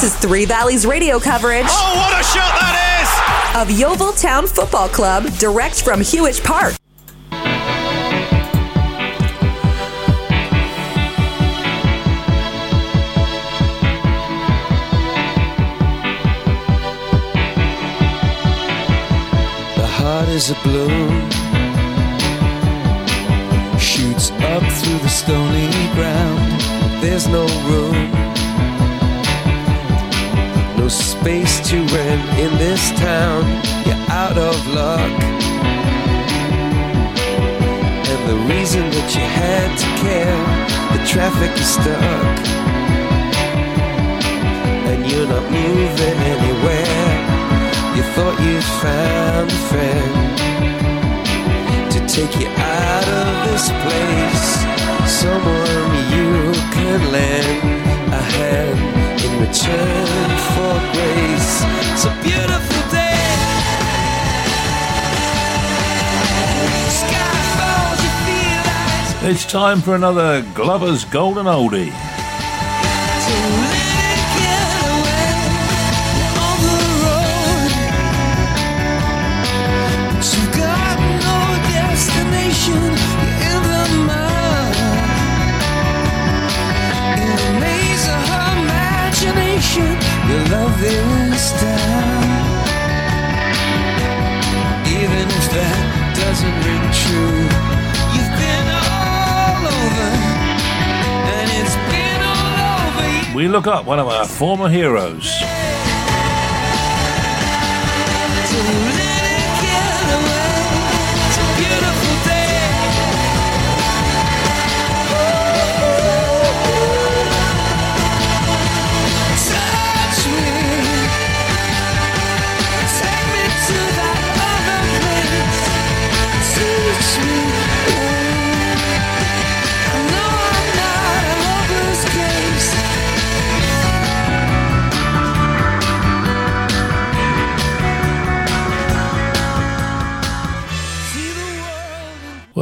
This is Three Valleys radio coverage. Oh, what a shot that is! Of Yeovil Town Football Club, direct from Huish Park. The heart is a balloon shoots up through the stony ground. There's no room space to rent in this town. You're out of luck. And the reason that you had to care, the traffic is stuck. And you're not moving anywhere. You thought you'd found a friend to take you out of this place. Someone you can lend a hand return for grace. It's a beautiful day. It's time for another Glover's Golden Oldie. Love is down. Even if that doesn't ring true, you've been all over, and it's been all over. We look up one of our former heroes.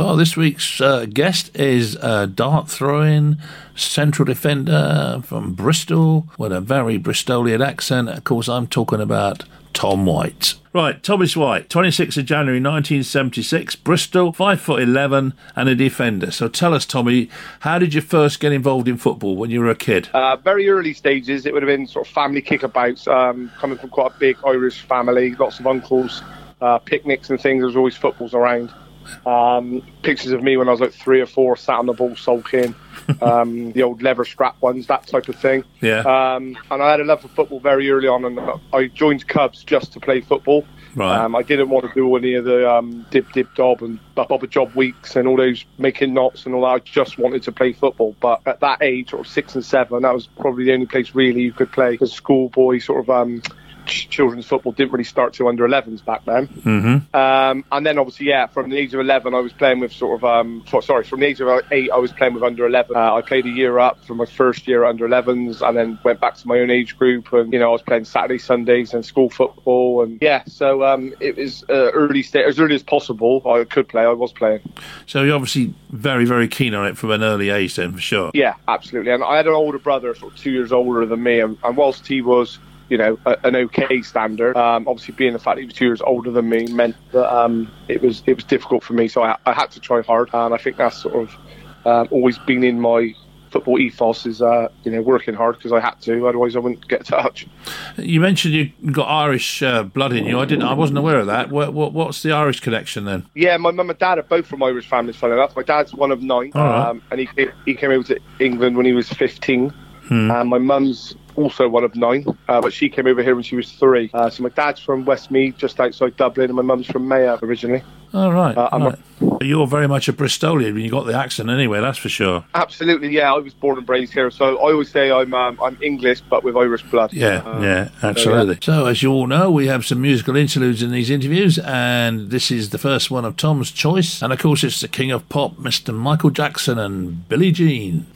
Well, this week's uh, guest is a dart throwing central defender from Bristol with a very Bristolian accent. Of course, I'm talking about Tom White. Right, Thomas White, 26th of January 1976, Bristol, 5 foot 11 and a defender. So tell us, Tommy, how did you first get involved in football when you were a kid? Uh, very early stages, it would have been sort of family kickabouts, um, coming from quite a big Irish family, lots of uncles, uh, picnics and things. There was always footballs around. Um, pictures of me when I was like three or four, sat on the ball sulking. Um, the old leather strap ones, that type of thing. Yeah. Um, and I had a love for football very early on, and I joined Cubs just to play football. Right. Um, I didn't want to do any of the um, dib dib dob and bob-a-job weeks and all those making knots and all that. I just wanted to play football. But at that age, sort of six and seven, that was probably the only place really you could play as schoolboy sort of um, children's football didn't really start till under 11s back then. Mm-hmm. Um, and then obviously, yeah, from the age of 11, I was playing with sort of, um, sorry, from the age of eight, I was playing with under 11. Uh, I played a year up from my first year under 11s and then went back to my own age group. And, you know, I was playing Saturday, Sundays and school football. And yeah, so um, it was uh, early stage, as early as possible. I could play, I was playing. So you're obviously very, very keen on it from an early age then, for sure. Yeah, absolutely. And I had an older brother, sort of two years older than me. And, and whilst he was you know, a, an okay standard. Um, obviously, being the fact that he was two years older than me meant that um, it was it was difficult for me. So I, I, had to try hard, and I think that's sort of um, always been in my football ethos is uh, you know working hard because I had to, otherwise I wouldn't get touch. You mentioned you got Irish uh, blood in you. I didn't. I wasn't aware of that. What, what, what's the Irish connection then? Yeah, my mum and dad are both from Irish families. Funny enough, my dad's one of nine, um, and he he came over to England when he was fifteen. Hmm. And my mum's also one of nine, uh, but she came over here when she was three. Uh, so my dad's from Westmeath, just outside Dublin, and my mum's from Mayo originally. Oh, right. Uh, right. A, You're very much a Bristolian when you got the accent anyway, that's for sure. Absolutely, yeah. I was born and raised here, so I always say I'm um, I'm English but with Irish blood. Yeah, um, yeah, absolutely. So, yeah. so, as you all know, we have some musical interludes in these interviews, and this is the first one of Tom's choice. And of course, it's the king of pop, Mr. Michael Jackson and Billie Jean.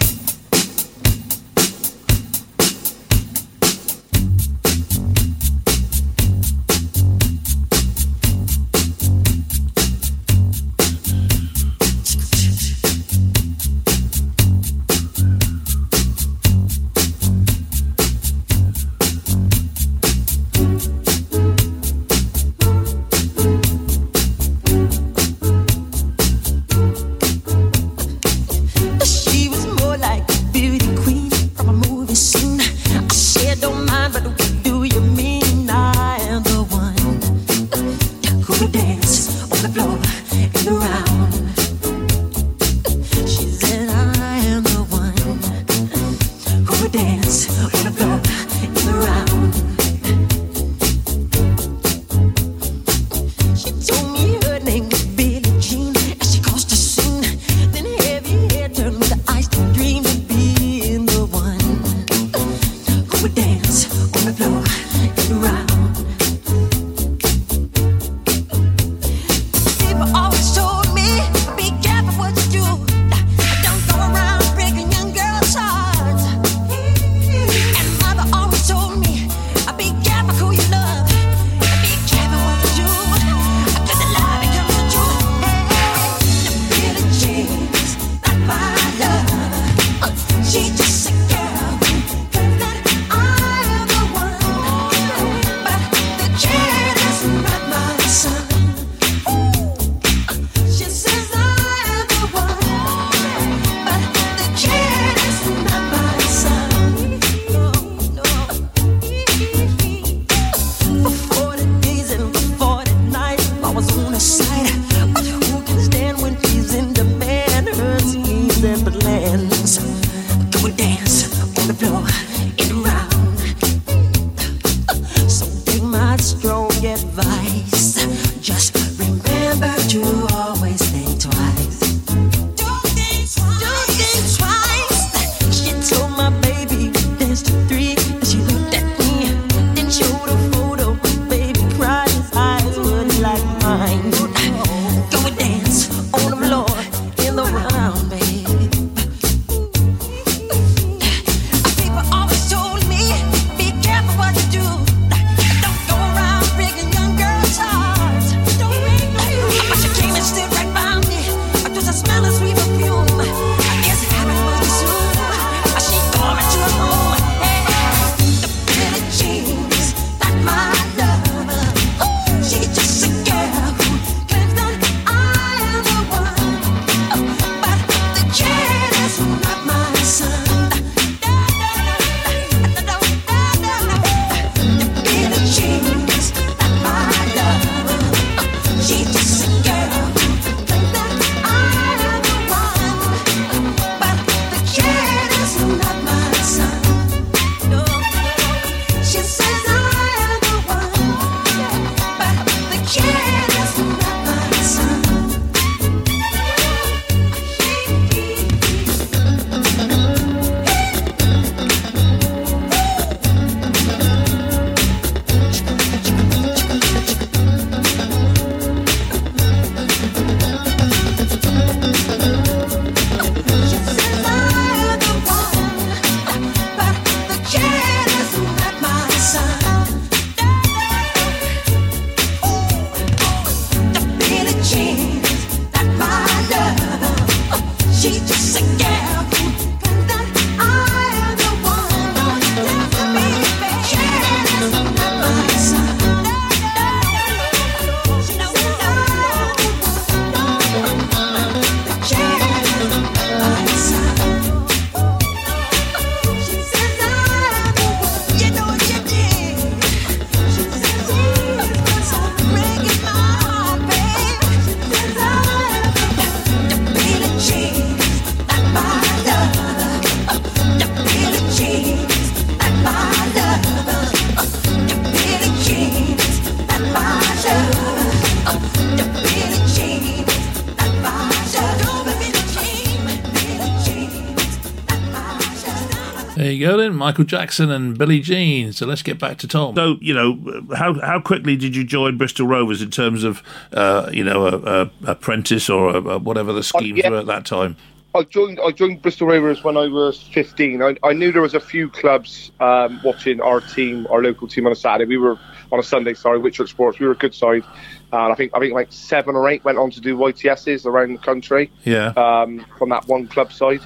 Michael Jackson and Billie Jean. So let's get back to Tom. So you know, how how quickly did you join Bristol Rovers in terms of uh, you know a, a apprentice or a, a whatever the schemes uh, yeah. were at that time? I joined I joined Bristol Rovers when I was 15. I, I knew there was a few clubs um, watching our team, our local team on a Saturday. We were on a Sunday, sorry, Whitchurch Sports. We were a good side. And I think I think like seven or eight went on to do YTSs around the country. Yeah. Um, from that one club side.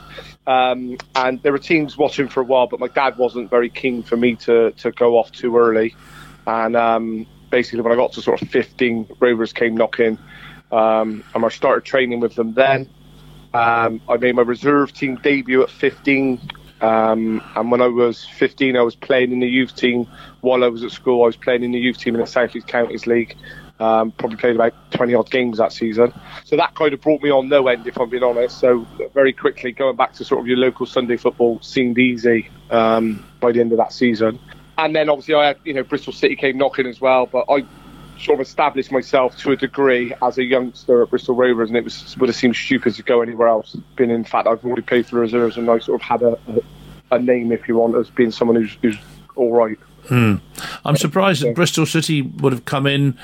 Um, and there were teams watching for a while, but my dad wasn't very keen for me to, to go off too early. And um, basically, when I got to sort of 15, Rovers came knocking, um, and I started training with them then. Um, I made my reserve team debut at 15. Um, and when I was 15, I was playing in the youth team. While I was at school, I was playing in the youth team in the South East Counties League. Um, probably played about 20 odd games that season. So that kind of brought me on no end, if I'm being honest. So very quickly, going back to sort of your local Sunday football seemed easy um, by the end of that season. And then obviously I had, you know, Bristol City came knocking as well, but I sort of established myself to a degree as a youngster at Bristol Rovers, and it was would have seemed stupid to go anywhere else. Been in fact, I've already played for the reserves, and I sort of had a, a, a name, if you want, as being someone who's, who's all right. Hmm. I'm surprised that Bristol City would have come in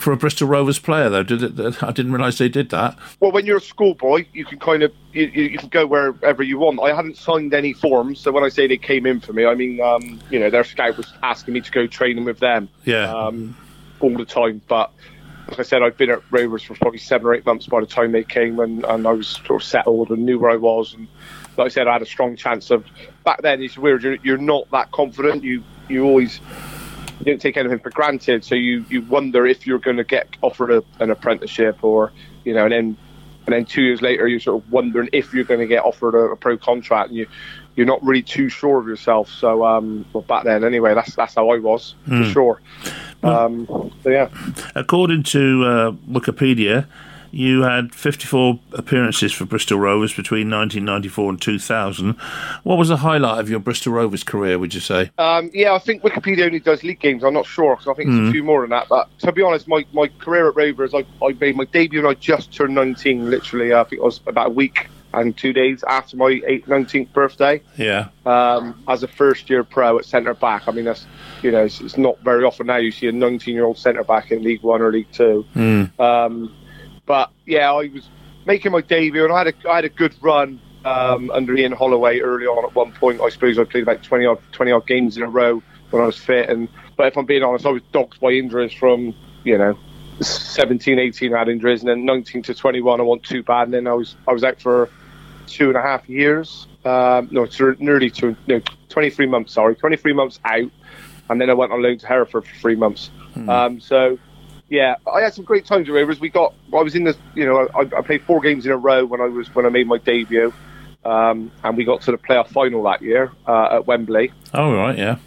for a Bristol Rovers player, though. Did it? I didn't realise they did that. Well, when you're a schoolboy, you can kind of you, you can go wherever you want. I hadn't signed any forms, so when I say they came in for me, I mean um, you know their scout was asking me to go training with them. Yeah. Um, all the time, but like I said, I'd been at Rovers for probably seven or eight months by the time they came, and, and I was sort of settled and knew where I was. And like I said, I had a strong chance of. Back then, it's weird. You're, you're not that confident. You you always you don't take anything for granted, so you, you wonder if you're going to get offered a, an apprenticeship or you know, and then and then two years later, you're sort of wondering if you're going to get offered a, a pro contract, and you you're not really too sure of yourself. So, um, well, back then, anyway, that's that's how I was for sure. Um, so yeah. According to uh, Wikipedia, you had 54 appearances for Bristol Rovers between 1994 and 2000. What was the highlight of your Bristol Rovers career, would you say? Um, yeah, I think Wikipedia only does league games. I'm not sure because I think it's a few more than that. But to be honest, my, my career at Rovers, I, I made my debut when I just turned 19. Literally, I think it was about a week and two days after my 8th, 19th birthday Yeah. um, as a first year pro at centre back. I mean, that's you know, it's, it's not very often now you see a 19 year old centre back in League One or League Two. Um, but yeah, I was making my debut, and I had a I had a good run um, under Ian Holloway early on. At one point, I suppose I played about 20 odd 20 odd games in a row when I was fit. And but if I'm being honest, I was dogged by injuries from you know 17, 18 I had injuries, and then 19 to 21 I wasn't too bad, and then I was I was out for two and a half years. Um, no, nearly two, no, 23 months. Sorry, 23 months out, and then I went on loan to Hereford for three months. Um, so yeah, I had some great times at Rovers. We got, I was in the, you know, I, I played four games in a row when I was when I made my debut, um, and we got to the playoff final that year uh, at Wembley Oh, right, yeah.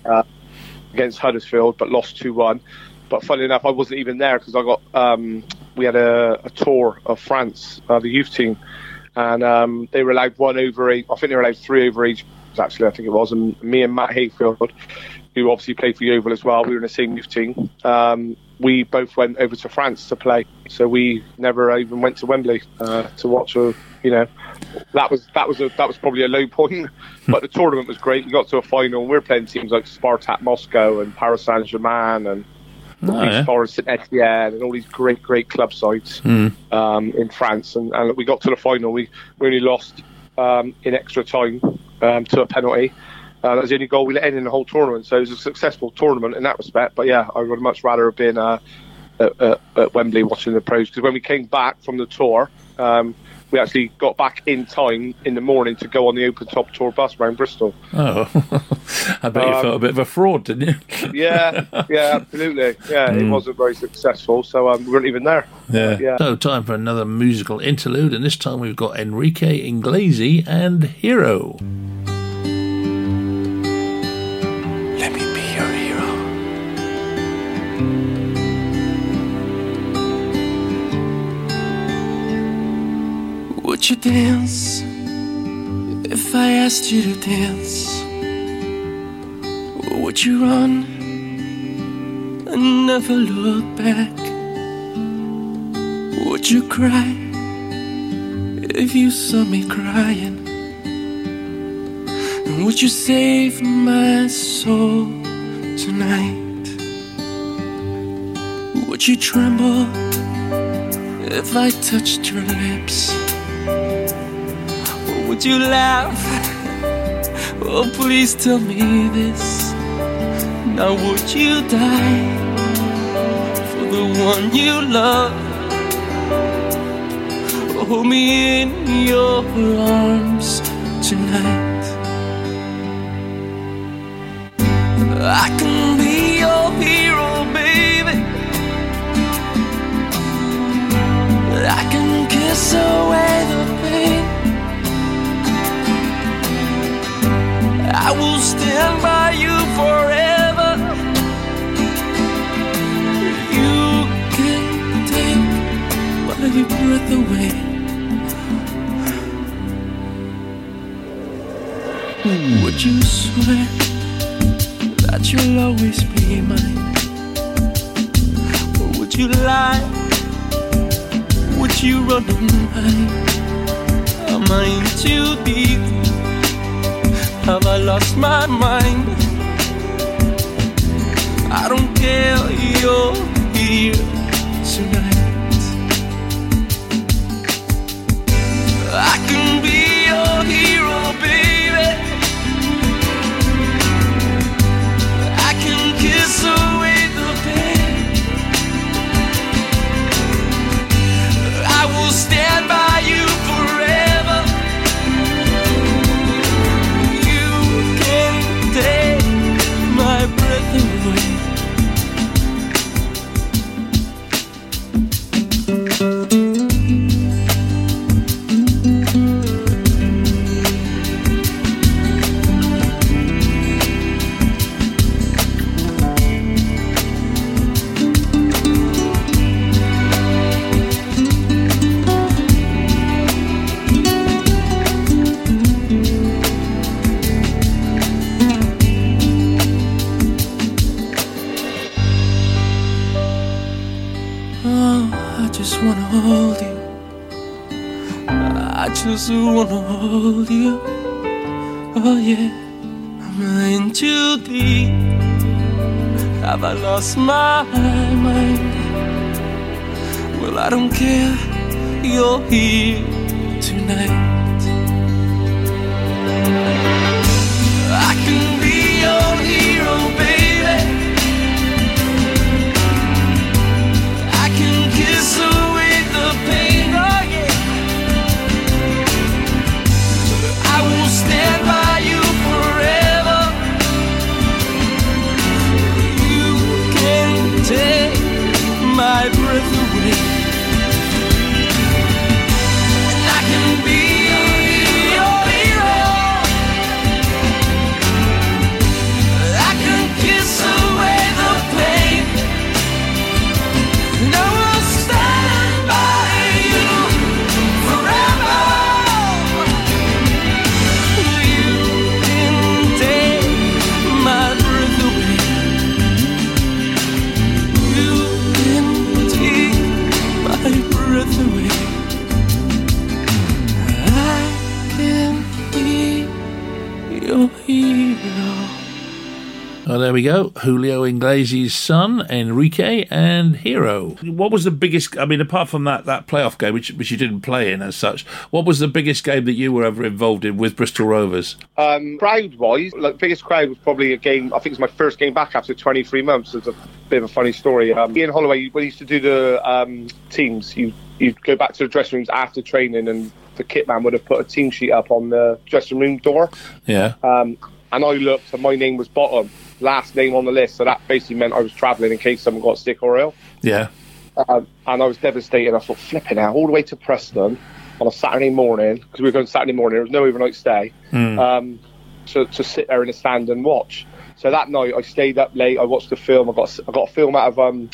against Huddersfield, but lost two one. But funny enough, I wasn't even there because I got um, we had a, a tour of France, uh, the youth team, and um, they were allowed one over age. I think they were allowed three over age. Actually, I think it was, and me and Matt Hayfield, who obviously played for Yeovil as well, we were in the same youth team. Um, we both went over to France to play, so we never even went to Wembley uh, to watch. A, you know, that was that was a, that was probably a low point, but the tournament was great. We got to a final. and We were playing teams like Spartak Moscow and Paris Saint Germain and Oh, yeah. Forest St Etienne and all these great, great club sides um, in France. And, and we got to the final. We, we only lost um, in extra time um, to a penalty. Uh, that was the only goal we let in in the whole tournament. So it was a successful tournament in that respect. But yeah, I would much rather have been uh, at, at, at Wembley watching the pros because when we came back from the tour, um, we actually got back in time in the morning to go on the open top tour bus around Bristol. Oh, I bet you Um, felt a bit of a fraud, didn't you? Yeah, yeah, absolutely. Yeah, it wasn't very successful, so um, we weren't even there. Yeah. yeah. So, time for another musical interlude, and this time we've got Enrique Iglesias and Hero. Would you dance if I asked you to dance? Or would you run and never look back? Would you cry if you saw me crying? And would you save my soul tonight? Would you tremble if I touched your lips? You laugh? Oh, please tell me this. Now, would you die for the one you love? Hold me in your arms tonight. I can every breath away. Would you swear that you'll always be mine? Or would you lie? Would you run? Am I in too deep? Have I lost my mind? I don't care, you're here just wanna hold you. Oh yeah, I'm in too deep. Have I lost my mind? Well, I don't care. You're here tonight. There we go. Julio Iglesias' son, Enrique, and Hero. What was the biggest? I mean, apart from that that playoff game, which which you didn't play in as such, what was the biggest game that you were ever involved in with Bristol Rovers? Um, crowd wise, like biggest crowd was probably a game. I think it was my first game back after 23 months. It's a bit of a funny story. Um, Ian Holloway, when he used to do the um, teams, you you'd go back to the dressing rooms after training, and the kit man would have put a team sheet up on the dressing room door. Yeah, Um, and I looked, and my name was bottom, last name on the list. So that basically meant I was travelling in case someone got sick or ill. yeah, Um, and I was devastated. I thought, flipping out all the way to Preston on a Saturday morning because we were going Saturday morning. There was no overnight stay. Um, to, to sit there in the stand and watch. So that night I stayed up late. I watched the film. I got I got a film out of um,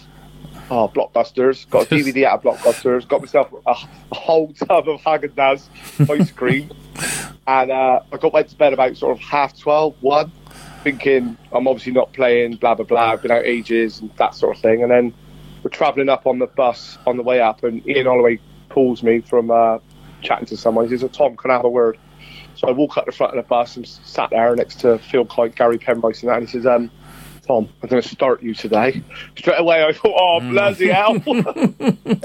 oh Blockbusters. Got a DVD out of Blockbusters. Got myself a, a whole tub of Haagen Dazs ice cream, and uh, I got went to bed about sort of half twelve, one, thinking I'm obviously not playing. Blah blah blah. I've been out ages and that sort of thing. And then we're travelling up on the bus on the way up, and Ian Holloway pulls me from uh, chatting to someone. He says, "Oh, "Tom, can I have a word?" So I walk up the front of the bus and sat there next to Phil Kite, Gary Penrice, and that. And he says, um, "Tom, I'm going to start you today." Straight away, I thought, "Oh bloody hell!"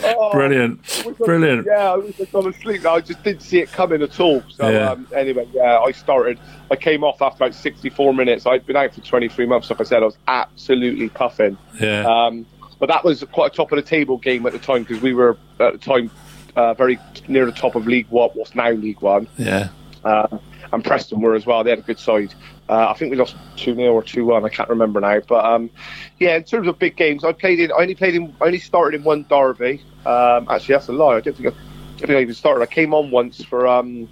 Oh, brilliant, wish I- brilliant. Yeah, I wish I'd gone to sleep. I just didn't see it coming at all. So Yeah. um, anyway, yeah, I started. I came off after about 64 minutes. I'd been out for 23 months. Like I said, I was absolutely puffing. Yeah, Um, but that was quite a top of the table game at the time because we were at the time uh, very near the top of League One, what's now League One. yeah. Uh, and Preston were as well. They had a good side. Uh, I think we lost two 0 or two one. I can't remember now. But um, yeah, in terms of big games, I played in. I only played in. I only started in one derby. Um, actually, that's a lie. I don't think I, I don't think I even started. I came on once for um,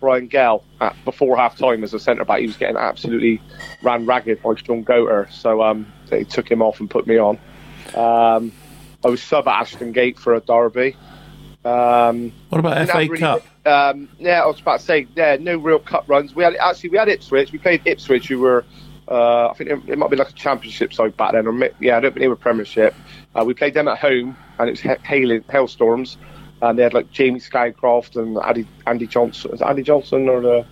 Brian Gayle at, before half time as a centre back. He was getting absolutely ran ragged by Shaun Goater. So um, they took him off and put me on. Um, I was sub at Ashton Gate for a derby. Um, What about FA really- Cup? Um, yeah, I was about to say, yeah, no real cup runs. We had actually we had Ipswich. We played Ipswich, who were, uh, I think it, it might be like a championship side back then, or yeah, I don't think they were Premiership. Uh, we played them at home, and it was ha- hailing hailstorms, and they had like Jamie Scowcroft and Andy, Andy Johnson. Andy Johnson or the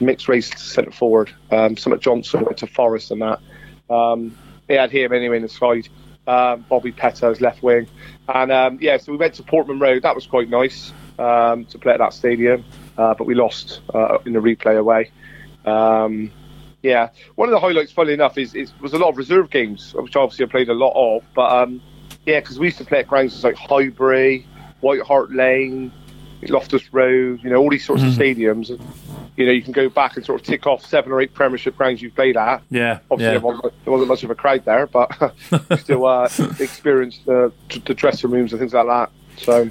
mixed race centre forward? Um, Johnson went to Forest and that. Um, they had him anyway in the side. Um, Bobby Petta's left wing, and um, yeah, so we went to Portman Road. That was quite nice um, to play at that stadium, uh, but we lost uh, in the replay away. Um, yeah, one of the highlights, funnily enough, is, is was a lot of reserve games, which obviously I played a lot of. But um, yeah, because we used to play at grounds like Highbury, White Hart Lane, Loftus Road, you know, all these sorts of stadiums. you know, you can go back and sort of tick off seven or eight Premiership grounds you've played at. Yeah, Obviously, yeah. there, wasn't, there wasn't much of a crowd there, but still uh, experienced the, the dressing rooms and things like that. So,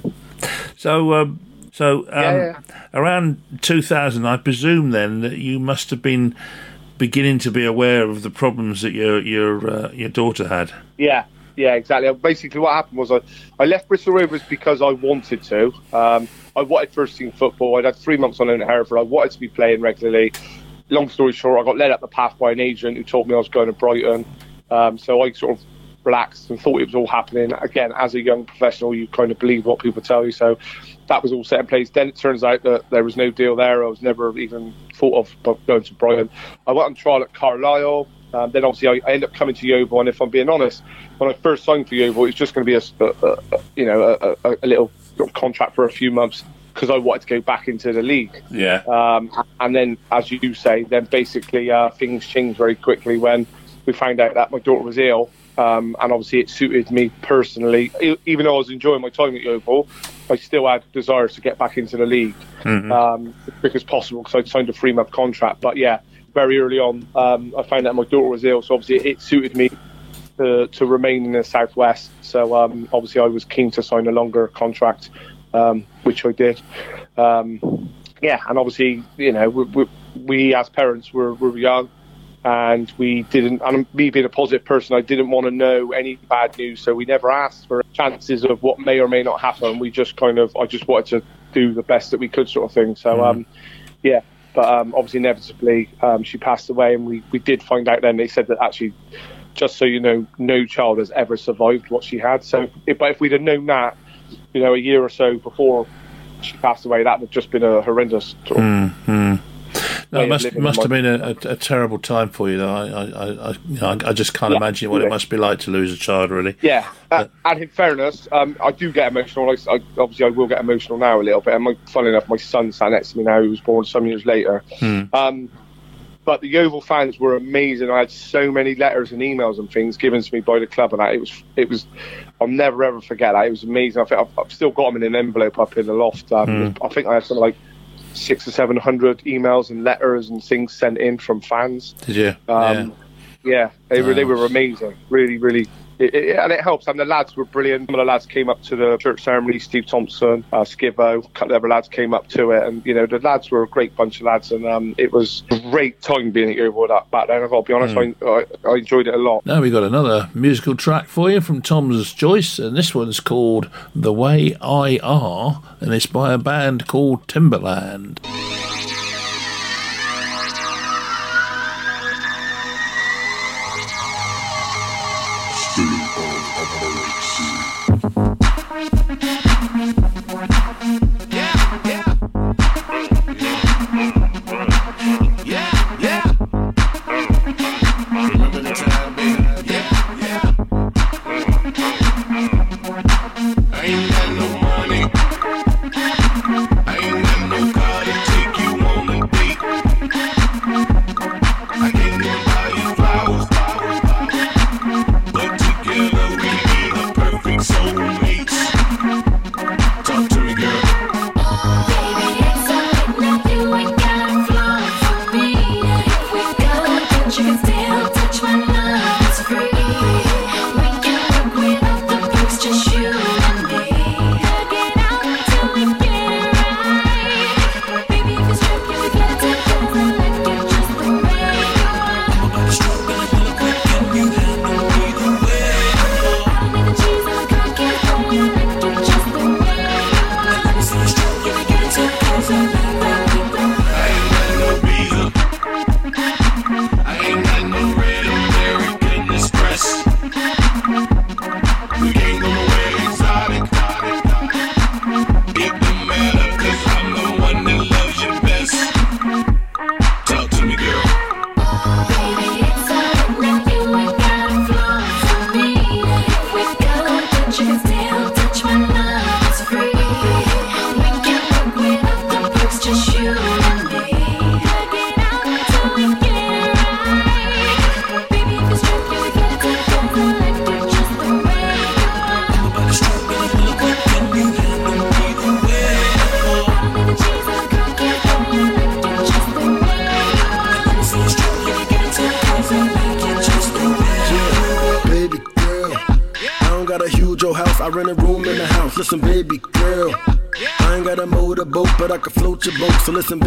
So, um, so um, Yeah, around 2000, I presume then that you must have been beginning to be aware of the problems that your your uh, your daughter had. Yeah, yeah, exactly. Basically, what happened was I, I left Bristol Rovers because I wanted to. Um, I wanted first team football. I'd had three months on loan at Hereford. I wanted to be playing regularly. Long story short, I got led up the path by an agent who told me I was going to Brighton. Um, so I sort of relaxed and thought it was all happening. Again, as a young professional, you kind of believe what people tell you. So that was all set in place. Then it turns out that there was no deal there. I was never even thought of going to Brighton. I went on trial at Carlisle. Um, then obviously I, I ended up coming to Yeovil, and if I'm being honest, when I first signed for Yeovil, it was just going to be a, a, a you know a, a, little contract for a few months because I wanted to go back into the league. Yeah. Um, and then, as you say, then basically uh, things changed very quickly when we found out that my daughter was ill. Um, and obviously, it suited me personally. Even though I was enjoying my time at Yeovil, I still had desires to get back into the league um, as quick as possible because I'd signed a three month contract. But yeah, very early on, um, I found out my daughter was ill, so obviously it suited me to, to remain in the southwest. So um, obviously, I was keen to sign a longer contract, um, which I did. Um, yeah, and obviously, you know, we, we, we as parents were, were young. And we didn't, and me being a positive person, I didn't want to know any bad news. So we never asked for chances of what may or may not happen. We just kind of, I just wanted to do the best that we could, sort of thing. So, um, yeah, but um, obviously, inevitably, um, she passed away, and we, we did find out then. They said that actually, just so you know, no child has ever survived what she had. So, if, but if we'd have known that, you know, a year or so before she passed away, that would have just been a horrendous sort of No, it must must have been a, a, a terrible time for you. Though I I, I, you know, I, just can't Yeah, imagine what it must be like to lose a child. Really. Yeah, uh, and in fairness, um, I do get emotional. I, I, obviously, I will get emotional now a little bit. And my, funny enough, my son sat next to me now, who was born some years later. Um, but the Yeovil fans were amazing. I had so many letters and emails and things given to me by the club, and that it was, it was. I'll never ever forget that. It was amazing. I think I've, I've still got them in an envelope up in the loft. Um, I think I had something like six or seven hundred emails and letters and things sent in from fans. Did you? Um, yeah, they were they were amazing. Really, really. It, it, and it helps. And the lads were brilliant. Some of the lads came up to the church ceremony. Steve Thompson, uh, Skivo, a couple of other lads came up to it, and you know the lads were a great bunch of lads, and um, it was a great time being at that back then. I've got to be honest, I, I, I enjoyed it a lot. Now we got another musical track for you from Tom's Choice, and this one's called "The Way I Are," and it's by a band called Timbaland. So listen,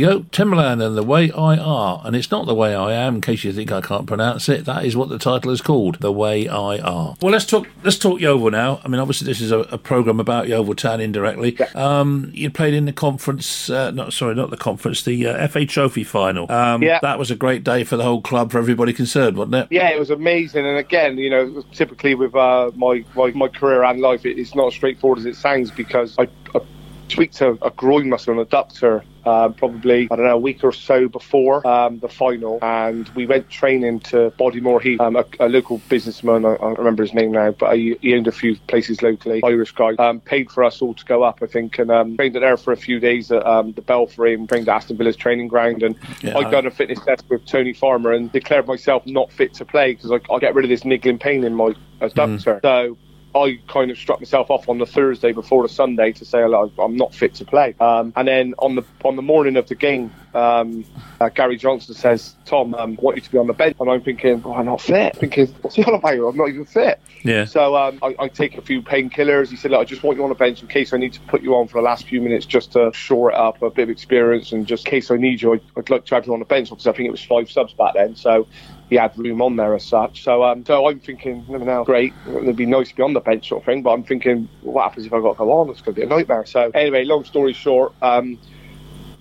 we go. Timbaland and The Way I Are. And it's not The Way I Am, in case you think I can't pronounce it. That is what the title is called, The Way I Are. Well, let's talk let's talk Yeovil now. I mean, obviously, this is a, a programme about Yeovil Town indirectly. Um, you played in the conference, uh, not sorry, not the conference, the uh, FA Trophy final. Um, Yeah. That was a great day for the whole club, for everybody concerned, wasn't it? Yeah, it was amazing. And again, you know, typically with uh, my, my my career and life, it, it's not as straightforward as it sounds because I, I tweaked a, a groin muscle and adductor um, probably I don't know a week or so before um, the final, and we went training to Bodymoor Heath. Um, a, a local businessman, I, I don't remember his name now, but he, he owned a few places locally. Irish guy um, paid for us all to go up, I think, and um, trained there for a few days at um, the Belfry and trained at Aston Villa's training ground. And Yeah, I'd I- done a fitness test with Tony Farmer and declared myself not fit to play because I, I get rid of this niggling pain in my adductor. So. I kind of struck myself off on the Thursday before the Sunday to say "Look, I'm not fit to play. Um, and then on the on the morning of the game, um, uh, Gary Johnson says, "Tom, um, I want you to be on the bench." And I'm thinking, oh, "I'm not fit." Thinking, "What's he on about? I'm not even fit." Yeah. So um, I, I take a few painkillers. He said, "Look, I just want you on the bench in case I need to put you on for the last few minutes just to shore it up, a bit of experience, and just in case I need you, I'd, I'd like to have you on the bench because I think it was five subs back then." So he had room on there as such. So um, so I'm thinking, no, no, great, it'd be nice to be on the bench sort of thing. But I'm thinking, what happens if I got to go on? It's going to be a nightmare. So anyway, long story short. Um,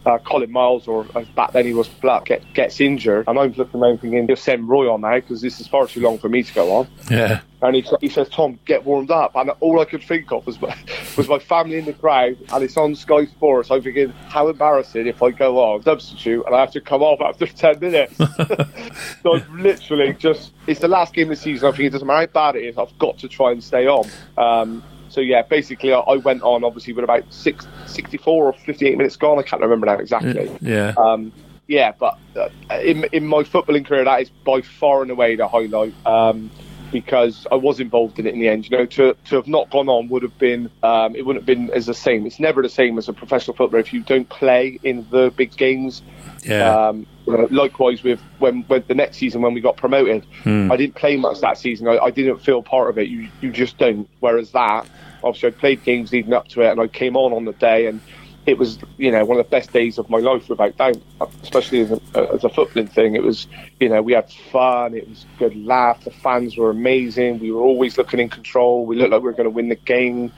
uh, Colin Miles, or back then he was Black, get, gets injured, and I'm looking around thinking, he'll send Roy on now because this is far too long for me to go on. Yeah. And he, he says, Tom, get warmed up. And all I could think of was my, was my family in the crowd, and it's on Sky Sports. I'm thinking, how embarrassing if I go on substitute and I have to come off after 10 minutes. so I've literally just, it's the last game of the season. I think it doesn't matter how bad it is, I've got to try and stay on. Um, so yeah, basically, I, I went on obviously with about six, 64 or 58 minutes gone. I can't remember now exactly. Yeah. Um, yeah, but uh, in, in my footballing career, that is by far and away the highlight um, because I was involved in it in the end. You know, to, to have not gone on would have been um, it wouldn't have been as the same. It's never the same as a professional footballer if you don't play in the big games. Yeah. Um, likewise with when, when the next season when we got promoted, I didn't play much that season. I, I didn't feel part of it. You you just don't. Whereas that, obviously, I played games leading up to it, and I came on on the day, and it was you know one of the best days of my life without doubt. Especially as a, as a footballing thing, it was you know we had fun. It was good laugh. The fans were amazing. We were always looking in control. We looked like we were going to win the game.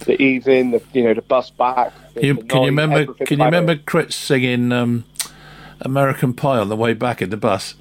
The evening, the you know the bus back. the- You, the can you remember? Can you it. remember Crit singing um, "American Pie" on the way back in the bus?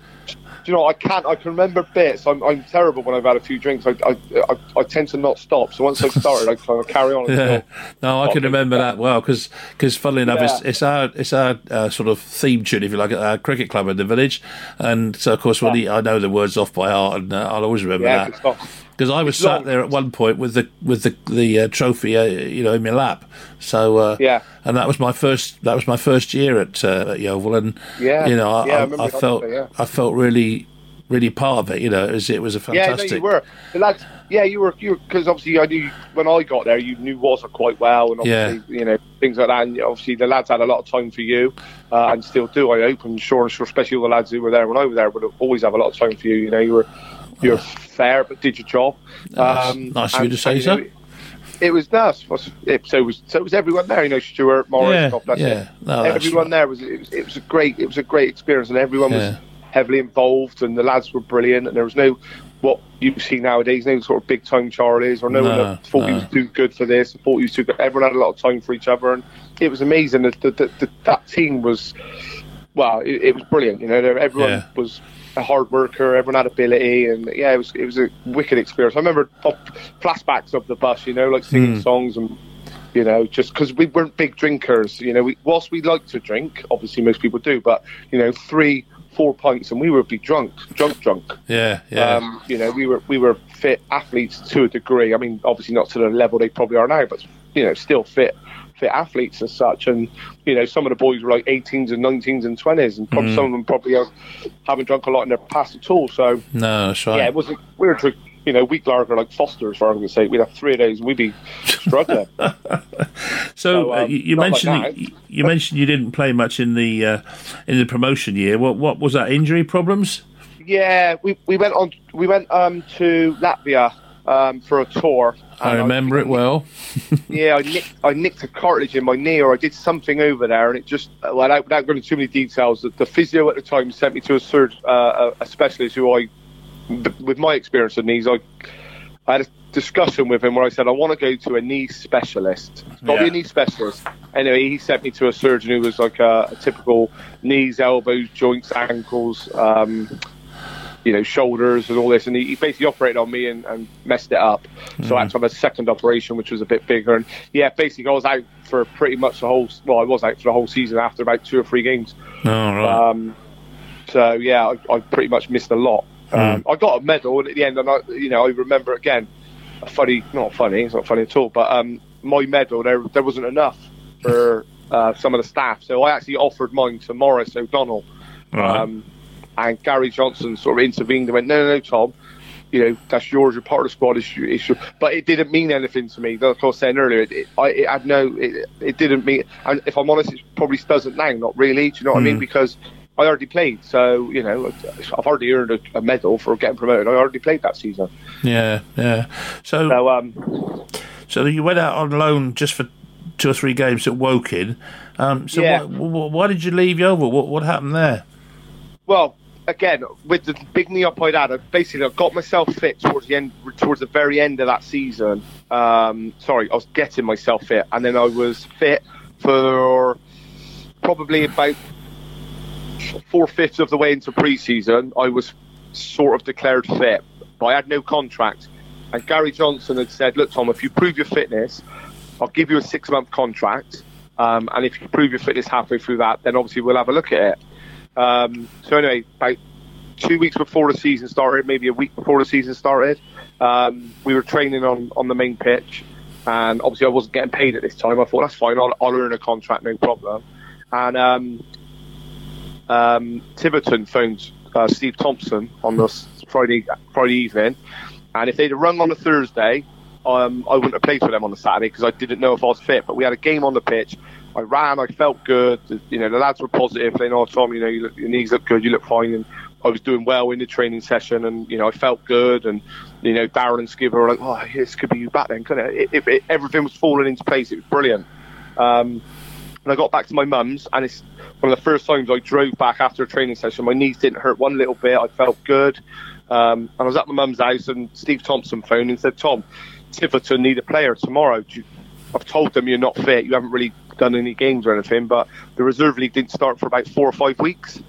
You know, I can't. I can remember bits. I'm, I'm terrible when I've had a few drinks. I, I, I, I tend to not stop. So once I've started, I kind of carry on. Yeah, no, I can remember that well because because funnily enough, it's, Yeah. it's our it's our uh, sort of theme tune, if you like, at our cricket club in the village, and so of course, when he, I know the words off by heart, and uh, I'll always remember Yeah, that. Because I was It's sat long. there at one point with the with the the uh, trophy, uh, you know, in my lap. So uh, Yeah. and that was my first that was my first year at, uh, at Yeovil, and Yeah. you know, I, Yeah, I I, I felt yeah. I felt really really part of it. You know, it was it was a Yeah, fantastic. no, you were. The lads, yeah, you were. You because obviously I knew when I got there, you knew Water quite well, and obviously you know things like that. And obviously the lads had a lot of time for you, uh, and still do. I hope, and sure, sure, especially all the lads who were there when I was there would always have a lot of time for you. You know, you were you were fair, but did your job. Nice. Um, Nice of you to say so. know, It was nice. Was- it- So was so it was everyone there. You know, Stuart, Morris, Yeah, yeah. No, everyone there was it, was. it was a great. It was a great experience, and everyone was heavily involved, and the lads were brilliant, and there was no what you see nowadays, no sort of big time Charlies, or no, one No, that thought he was too good for this, thought he was too good. Everyone had a lot of time for each other, and it was amazing. That the, the, the, that team was, well, it, it was brilliant. You know, everyone Yeah. was a hard worker. Everyone had ability, and yeah, it was it was a wicked experience. I remember flashbacks of the bus, you know, like singing songs and you know, just because we weren't big drinkers. You know, we, whilst we like to drink, obviously most people do, but you know, three, four pints, and we would be drunk, drunk, drunk. Yeah, yeah. Um, you know, we were we were fit athletes to a degree. I mean, obviously not to the level they probably are now, but you know, still fit fit athletes as such. And you know, some of the boys were like 18s and 19s and 20s, and probably some of them probably are, haven't drunk a lot in their past at all. So no, sure. yeah, it wasn't. We were you know, week lager like Foster's, for argument's sake. We'd have three days, and we'd be struggling. so so, uh, um, you, not like mentioned you, you mentioned you didn't play much in the uh, in the promotion year. What what was that? Injury problems? yeah, we we went on. We went um to Latvia um for a tour. I remember it well. yeah, I nicked, I nicked a cartilage in my knee, or I did something over there, and it just, well, without, without going into too many details, the, the physio at the time sent me to a surgeon, uh, a, specialist who I, with my experience of knees, I, I had a discussion with him where I said I want to go to a knee specialist. It's got to be Yeah. a knee specialist. Anyway, he sent me to a surgeon who was like a, a typical knees, elbows, joints, ankles. Um, you know, shoulders and all this, and he, he basically operated on me and, and messed it up. So I had to have a second operation, which was a bit bigger. And yeah, basically, I was out for pretty much the whole. Well, I was out for the whole season after about two or three games. Oh, right. Um, so yeah, I, I pretty much missed a lot. Um, I got a medal and at the end, and I, you know, I remember again. A funny, not funny. It's not funny at all. But um, my medal, there, there wasn't enough for uh, some of the staff, so I actually offered mine to Morris O'Donnell. right. Um, and Gary Johnson sort of intervened and went, no, no, no, Tom, you know, that's yours, you're part of the squad. It's, your- it's your, but it didn't mean anything to me. Like I was saying earlier, it, it, I, it had no, it, it didn't mean, and if I'm honest, it probably doesn't now, not really. Do you know what I mean? Because I already played. So, you know, I've already earned a, a medal for getting promoted. I already played that season. yeah, yeah. So So, um, so you went out on loan just for two or three games at Woking. Um, so Yeah. why, why, why did you leave Yeovil? What what happened there? Well, again, with the big knee up I'd had, I basically I got myself fit towards the end, towards the very end of that season. Um, sorry, I was getting myself fit, and then I was fit for probably about four fifths of the way into pre-season. I was sort of declared fit, but I had no contract. And Gary Johnson had said, "Look, Tom, if you prove your fitness, I'll give you a six-month contract." Um, and if you prove your fitness halfway through that, then obviously we'll have a look at it. Um, so anyway, about two weeks before the season started, maybe a week before the season started, um, we were training on, on the main pitch, and obviously I wasn't getting paid at this time. I thought that's fine, I'll, I'll earn a contract, no problem. And um, um, Tiverton phoned uh, Steve Thompson on the Friday Friday evening, and if they'd have rung on a Thursday, um, I wouldn't have played for them on the Saturday because I didn't know if I was fit. But we had a game on the pitch. I ran. I felt good. You know, the lads were positive. They know, Tom, you know, you look, your knees look good. You look fine. And I was doing well in the training session, and you know, I felt good. And you know, Darren and Skipper were like, "Oh, this could be you back then, couldn't it?" It, it, everything was falling into place. It was brilliant. Um, and I got back to my mum's, and it's one of the first times I drove back after a training session. My knees didn't hurt one little bit. I felt good. Um, and I was at my mum's house, and Steve Thompson phoned and said, "Tom, Tiverton need a player tomorrow. I've told them you're not fit. You haven't really done any games or anything, but the reserve league didn't start for about four or five weeks.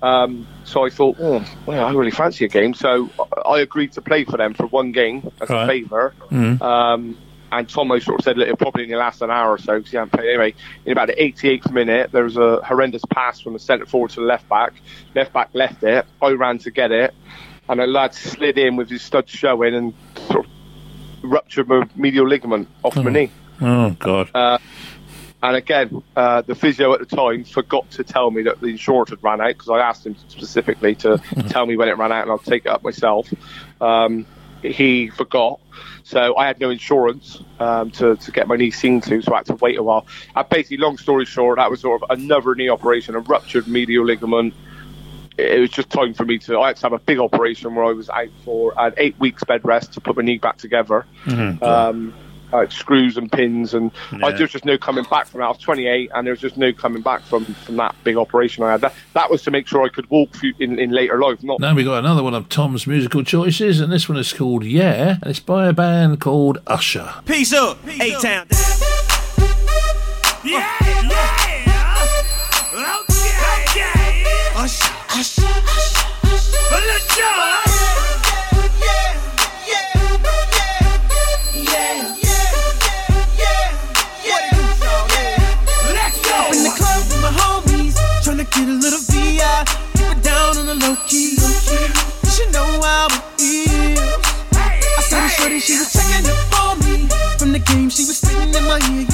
Um, so I thought, oh, well, I really fancy a game. So I agreed to play for them for one game as Right. a favour. Um, and Tomo sort of said, look, it'll probably only last an hour or so because he hadn't played. Anyway, in about the 88th minute, there was a horrendous pass from the centre forward to the left back. Left back left it. I ran to get it. And a lad slid in with his studs showing and sort of ruptured my medial ligament off my knee. Oh God. And again, uh, the physio at the time forgot to tell me that the insurance had run out because I asked him specifically to tell me when it ran out and I'll take it up myself. Um, he forgot. So I had no insurance um, to, to get my knee seen to, so I had to wait a while. And basically, long story short, that was sort of another knee operation, a ruptured medial ligament. It was just time for me to. I had to have a big operation where I was out for I had eight weeks bed rest to put my knee back together. Um, I had screws and pins, and I, Yeah. there was just no coming back from that. I was 28, and there was just no coming back from, from that big operation I had. That, that was to make sure I could walk fu- in, in later life, not Now we got another one of Tom's musical choices, and this one is called Yeah, and it's by a band called Usher. Peace up, A Town. Yeah, yeah. Okay, okay. Usher, Usher, Usher. Up it the low key. You should know how it is. I saw the shorty, she was checking up on me. From the game, she was spitting in my ear.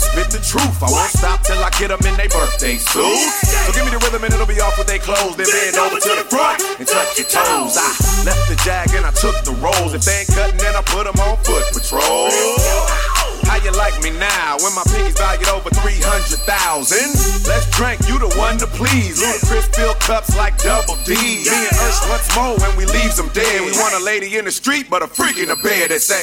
Spit the truth. I won't stop till I get them in their birthday suits. So give me the rhythm and it'll be off with their clothes. Then bend over to the front and touch your toes. I left the jag and I took the rolls. If they ain't cutting, then I put them on foot patrol. How you like me now when my pinky's valued over 300,000? Let's drink, you the one to please. Ludacris fill cups like double D. Me and Ursh once more when we leaves them dead. We want a lady in the street, but a freak in the bed that say,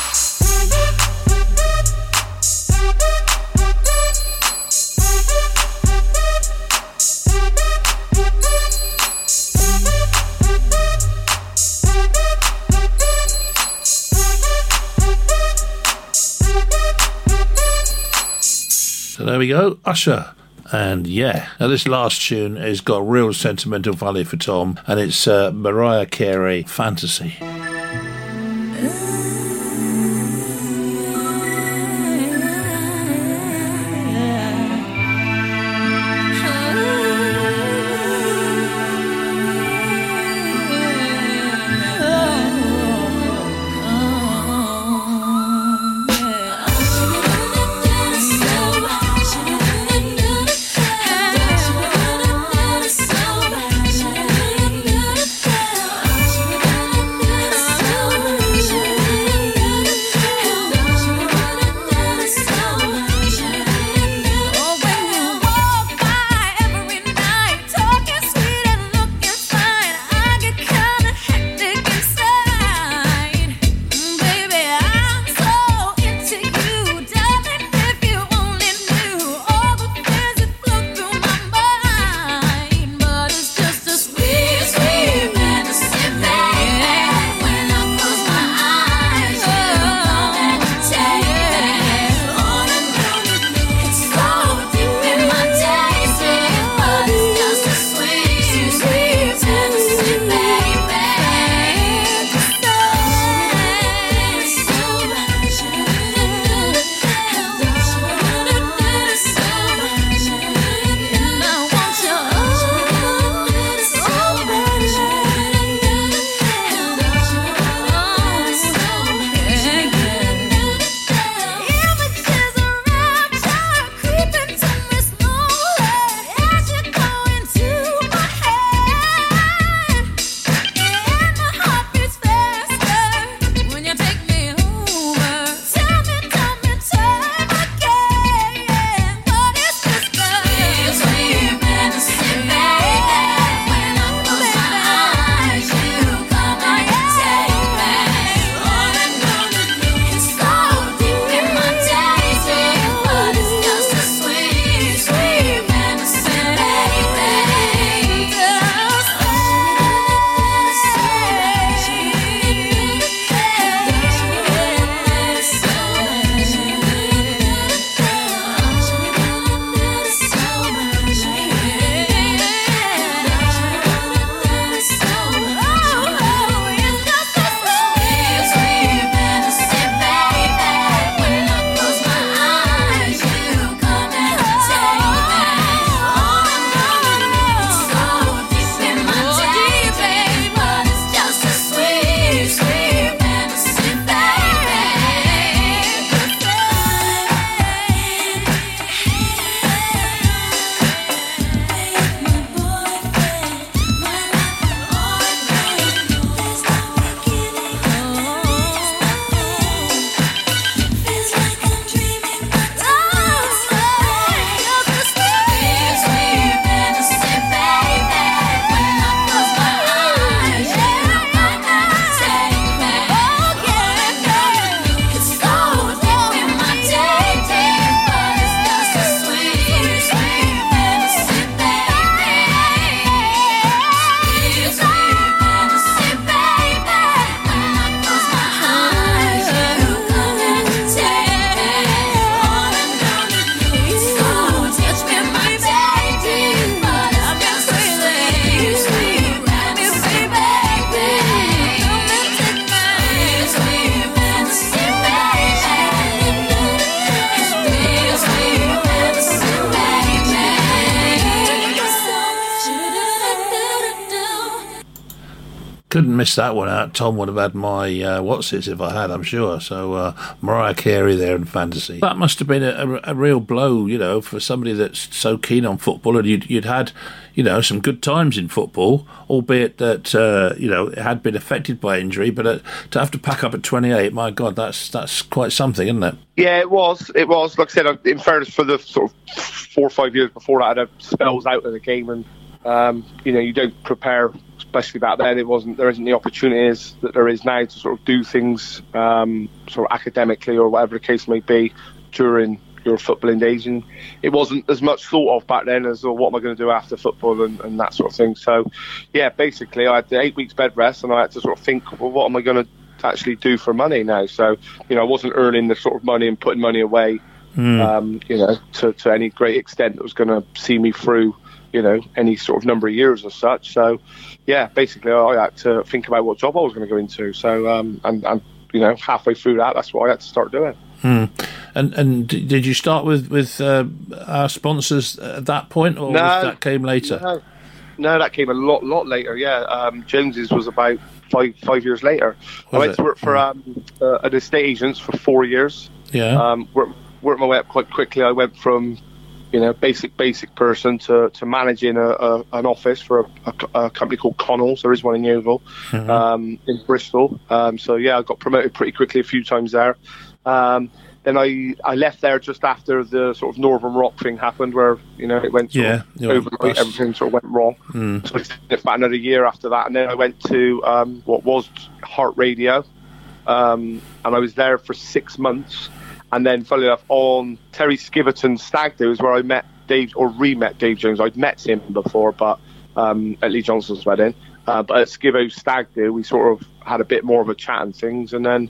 Go, Usher. And yeah, now this last tune has got real sentimental value for Tom, and it's uh, Mariah Carey Fantasy. Couldn't miss that one out. Tom would have had my uh, what's it if I had, I'm sure. So uh, Mariah Carey there in fantasy. That must have been a, a, a, real blow, you know, for somebody that's so keen on football, and you'd, you'd had, you know, some good times in football, albeit that uh, you know it had been affected by injury. But uh, to have to pack up at 28, my God, that's that's quite something, isn't it? Yeah, it was. It was. Like I said, in fairness, for the sort of four or five years before that, I had spells out of the game and um, you know, you don't prepare, especially back then. It wasn't there isn't the opportunities that there is now to sort of do things um, sort of academically or whatever the case may be during your footballing days, and it wasn't as much thought of back then as oh, what am I going to do after football and, and that sort of thing. So, yeah, basically, I had the eight weeks bed rest, and I had to sort of think, well, what am I going to actually do for money now? So, you know, I wasn't earning the sort of money and putting money away, mm. um, you know, to, to any great extent that was going to see me through you know any sort of number of years or such. So yeah, basically I had to think about what job I was going to go into. So um, and, and you know halfway through that, that's what I had to start doing. Hmm. And and did you start with with uh, our sponsors at that point, or no, that came later? No, no, that came a lot lot later. Yeah, um, Jones's was about five five years later. Was I went it? to work for hmm. um, uh, an estate agents for four years. Yeah, um, worked, worked my way up quite quickly. I went from you know, basic basic person to, to managing a, a an office for a, a, a, company called Connells. There is one in Yeovil, mm-hmm. um, in Bristol. Um, so yeah, I got promoted pretty quickly a few times there. Um, then I, I left there just after the sort of Northern Rock thing happened, where you know it went yeah, overnight, everything sort of went wrong. Mm. So I about another year after that, and then I went to um, what was Heart Radio, um, and I was there for six months. And then, funnily enough, on Terry Skiverton's stag do is where I met Dave, or re-met Dave Jones. I'd met him before, but um, at Lee Johnson's wedding. Uh, but at Skivo's stag do, we sort of had a bit more of a chat and things. And then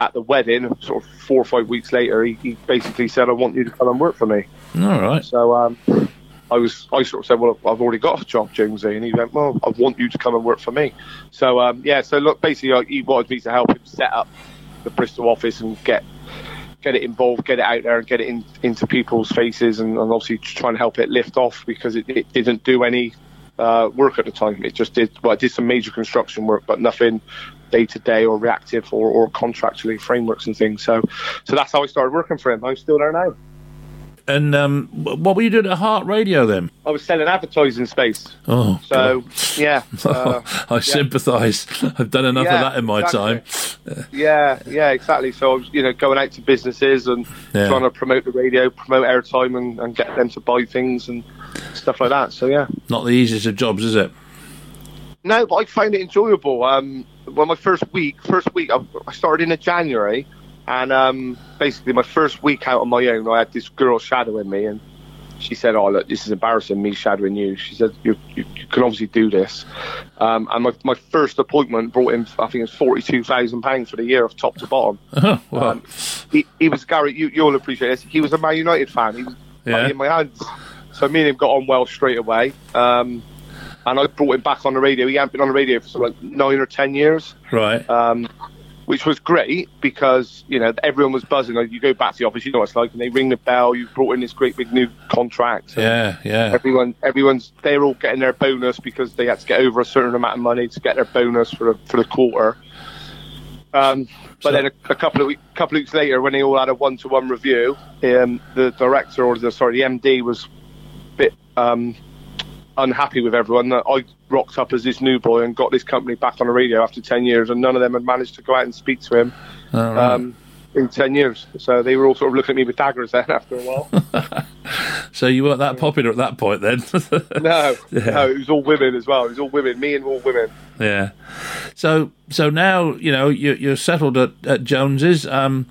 at the wedding, sort of four or five weeks later, he, he basically said, "I want you to come and work for me." All right. So um, I was, I sort of said, "Well, I've already got a job, Jonesy," and he went, "Well, I want you to come and work for me." So um, yeah, so look, basically, he wanted me to help him set up the Bristol office and get get it involved, get it out there, and get it in, into people's faces, and, and, obviously try and help it lift off because it, it didn't do any uh, work at the time. It just did well, it did some major construction work, but nothing day to day or reactive or, or contractually frameworks and things. So, so that's how I started working for him. I'm still there now. And um, what were you doing at Heart Radio then? I was selling advertising space. Oh, so God. yeah, uh, I yeah. sympathise. I've done enough yeah, of that in my exactly. time. yeah, yeah, exactly. So I was, you know, going out to businesses and yeah. trying to promote the radio, promote airtime, and, and get them to buy things and stuff like that. So yeah, not the easiest of jobs, is it? No, but I find it enjoyable. Um, well, my first week, first week, I started in January. And um, basically, my first week out on my own, I had this girl shadowing me, and she said, "Oh, look, this is embarrassing, me shadowing you." She said, "You, you, you can obviously do this." Um, and my, my first appointment brought in, I think, it was forty-two thousand pounds for the year, of top to bottom. Oh, wow. um, he, he, was Gary. You, you'll appreciate this. He was a Man United fan. He was yeah. in my hands. So me and him got on well straight away. Um, and I brought him back on the radio. He hadn't been on the radio for like nine or ten years. Right. Um, which was great because you know everyone was buzzing. Like, you go back to the office, you know what it's like, and they ring the bell. You've brought in this great big new contract. Yeah, yeah. Everyone, everyone's they're all getting their bonus because they had to get over a certain amount of money to get their bonus for the, for the quarter. Um, but so, then a, a, couple of week, couple of weeks later, when they all had a one-to-one review, um, the director or the sorry, the MD was a bit um, unhappy with everyone. I rocked up as this new boy and got this company back on the radio after 10 years, and none of them had managed to go out and speak to him right. um, in 10 years. So they were all sort of looking at me with daggers then after a while. so you weren't that popular at that point then? no, yeah. no, it was all women as well. It was all women, me and all women. Yeah. So so now, you know, you're, you're settled at, at Jones's. Um,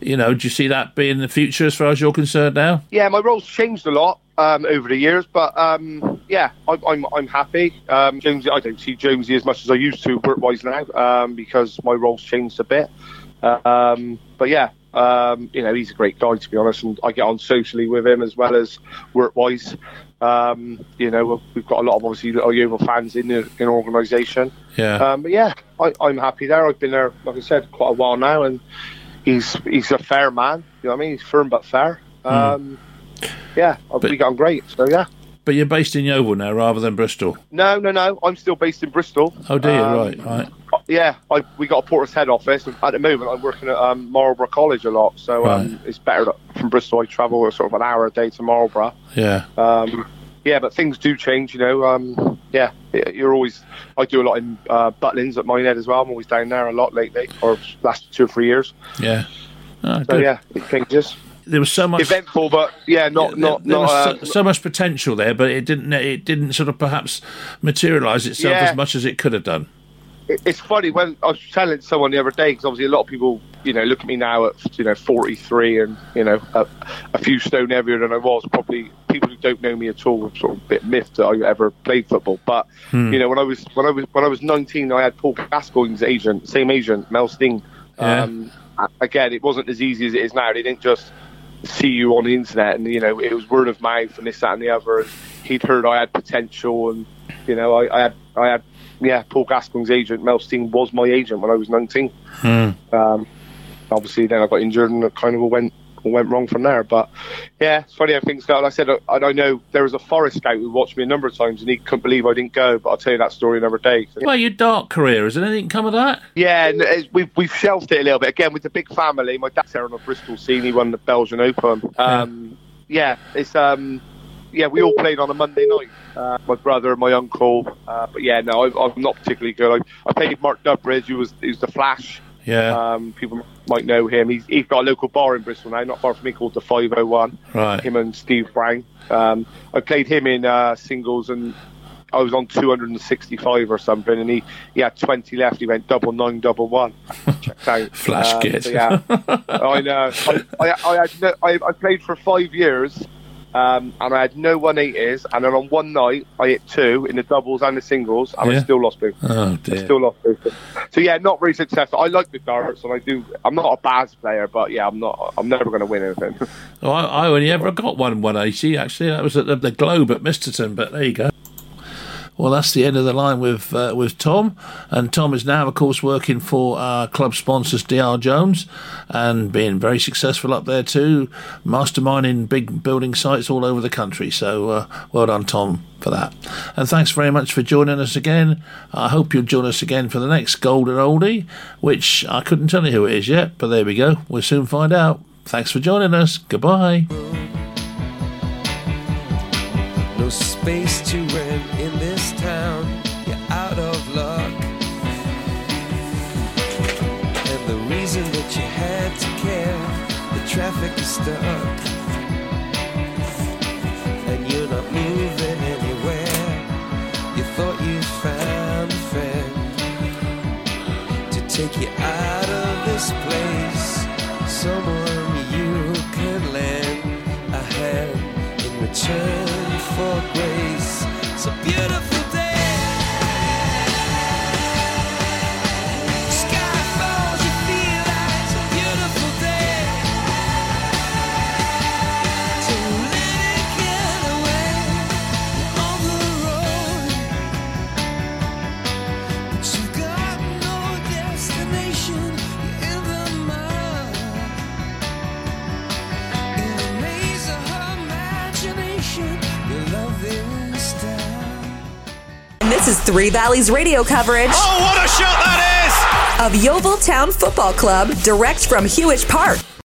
you know, do you see that being the future as far as you're concerned now? Yeah, my role's changed a lot um, over the years, but um, yeah, I, I'm I'm happy. Um, Jonesy, I don't see Jonesy as much as I used to work wise now um, because my role's changed a bit. Um, but yeah, um, you know, he's a great guy to be honest, and I get on socially with him as well as work wise. Um, you know, we've got a lot of obviously our Yeovil fans in the in organisation. Yeah. Um, but yeah, I, I'm happy there. I've been there, like I said, quite a while now, and he's he's a fair man. You know what I mean? He's firm but fair. Mm. Yeah, but, we got on great. So yeah. But you're based in Yeovil now rather than Bristol. No, no, no. I'm still based in Bristol. Oh, dear, Um, right, right. Yeah, I, we got a Portishead office. At the moment, I'm working at um, Marlborough College a lot, so um, Right. it's better from Bristol. I travel sort of an hour a day to Marlborough. Yeah. Um, yeah, but things do change, you know. Um, yeah, you're always. I do a lot in uh, Butlins at Minehead as well. I'm always down there a lot lately, or last two or three years. Yeah. Oh, So good. yeah, it changes. There was so much Eventful, but yeah, not not there not. was Uh, so, so much potential there, but it didn't. It didn't sort of perhaps materialise itself Yeah. as much as it could have done. it's funny when I was telling someone the other day because obviously a lot of people, you know, look at me now at you know 43 and you know a, a few stone heavier than I was. Probably people who don't know me at all are sort of a bit miffed that I ever played football. But Hmm. you know, when I was when I was when I was 19, I had Paul Gascoigne's agent, same agent, Mel Stein. Yeah. Um, again, it wasn't as easy as it is now. They didn't just see you on the internet, and you know, it was word of mouth and this, that, and the other. And he'd heard I had potential, and you know, I, I had, I had, yeah, Paul Gascoigne's agent, Mel Stein, was my agent when I was 19. Hmm. Um, obviously, then I got injured, and it kind of went went wrong from there. But yeah, it's funny how things go. Like I said, I, I know there was a forest scout who watched me a number of times, and he couldn't believe I didn't go. But I'll tell you that story another day. Well, your dark career has anything come of that? Yeah, we've we've shelved it a little bit again with the big family. My dad's there on a Bristol scene. He won the Belgian Open. Um, yeah, it's um, yeah, we all played on a Monday night. Uh, my brother and my uncle. Uh, but yeah, no, I, I'm not particularly good. I, I played Mark Dudbridge, who was who's the Flash. Yeah. Um, people might know him. He's, he's got a local bar in Bristol now, not far from me, called the 501. Right. Him and Steve Brown. Um, I played him in uh, singles and I was on 265 or something, and he, he had 20 left. He went double nine, double one. Checked out. Flash Um, kid. so yeah, I know. I, I, I, had no, I, I played for five years, um, and I had no 180s, and then on one night I hit two in the doubles and the singles, and Yeah. I still lost both. Oh I still lost both. So yeah, not very successful. I like the darts, and I do. I'm not a bad player, but yeah, I'm not. I'm never going to win anything. Oh, I, I only ever got one 180. Actually, that was at the, the Globe at Misterton. But there you go. Well, that's the end of the line with uh, with Tom, and Tom is now, of course, working for our club sponsors, DR Jones, and being very successful up there too, masterminding big building sites all over the country. So, uh, well done, Tom, for that. And thanks very much for joining us again. I hope you'll join us again for the next Golden Oldie, which I couldn't tell you who it is yet, but there we go. We'll soon find out. Thanks for joining us. Goodbye. No space to rent in traffic is stuck. And you're not moving anywhere. You thought you found a friend to take you out of this place. Someone you can lend a hand in return for grace. A beautiful Three Valleys radio coverage Oh, what a shot that is! of Yeovil Town Football Club, direct from Huish Park.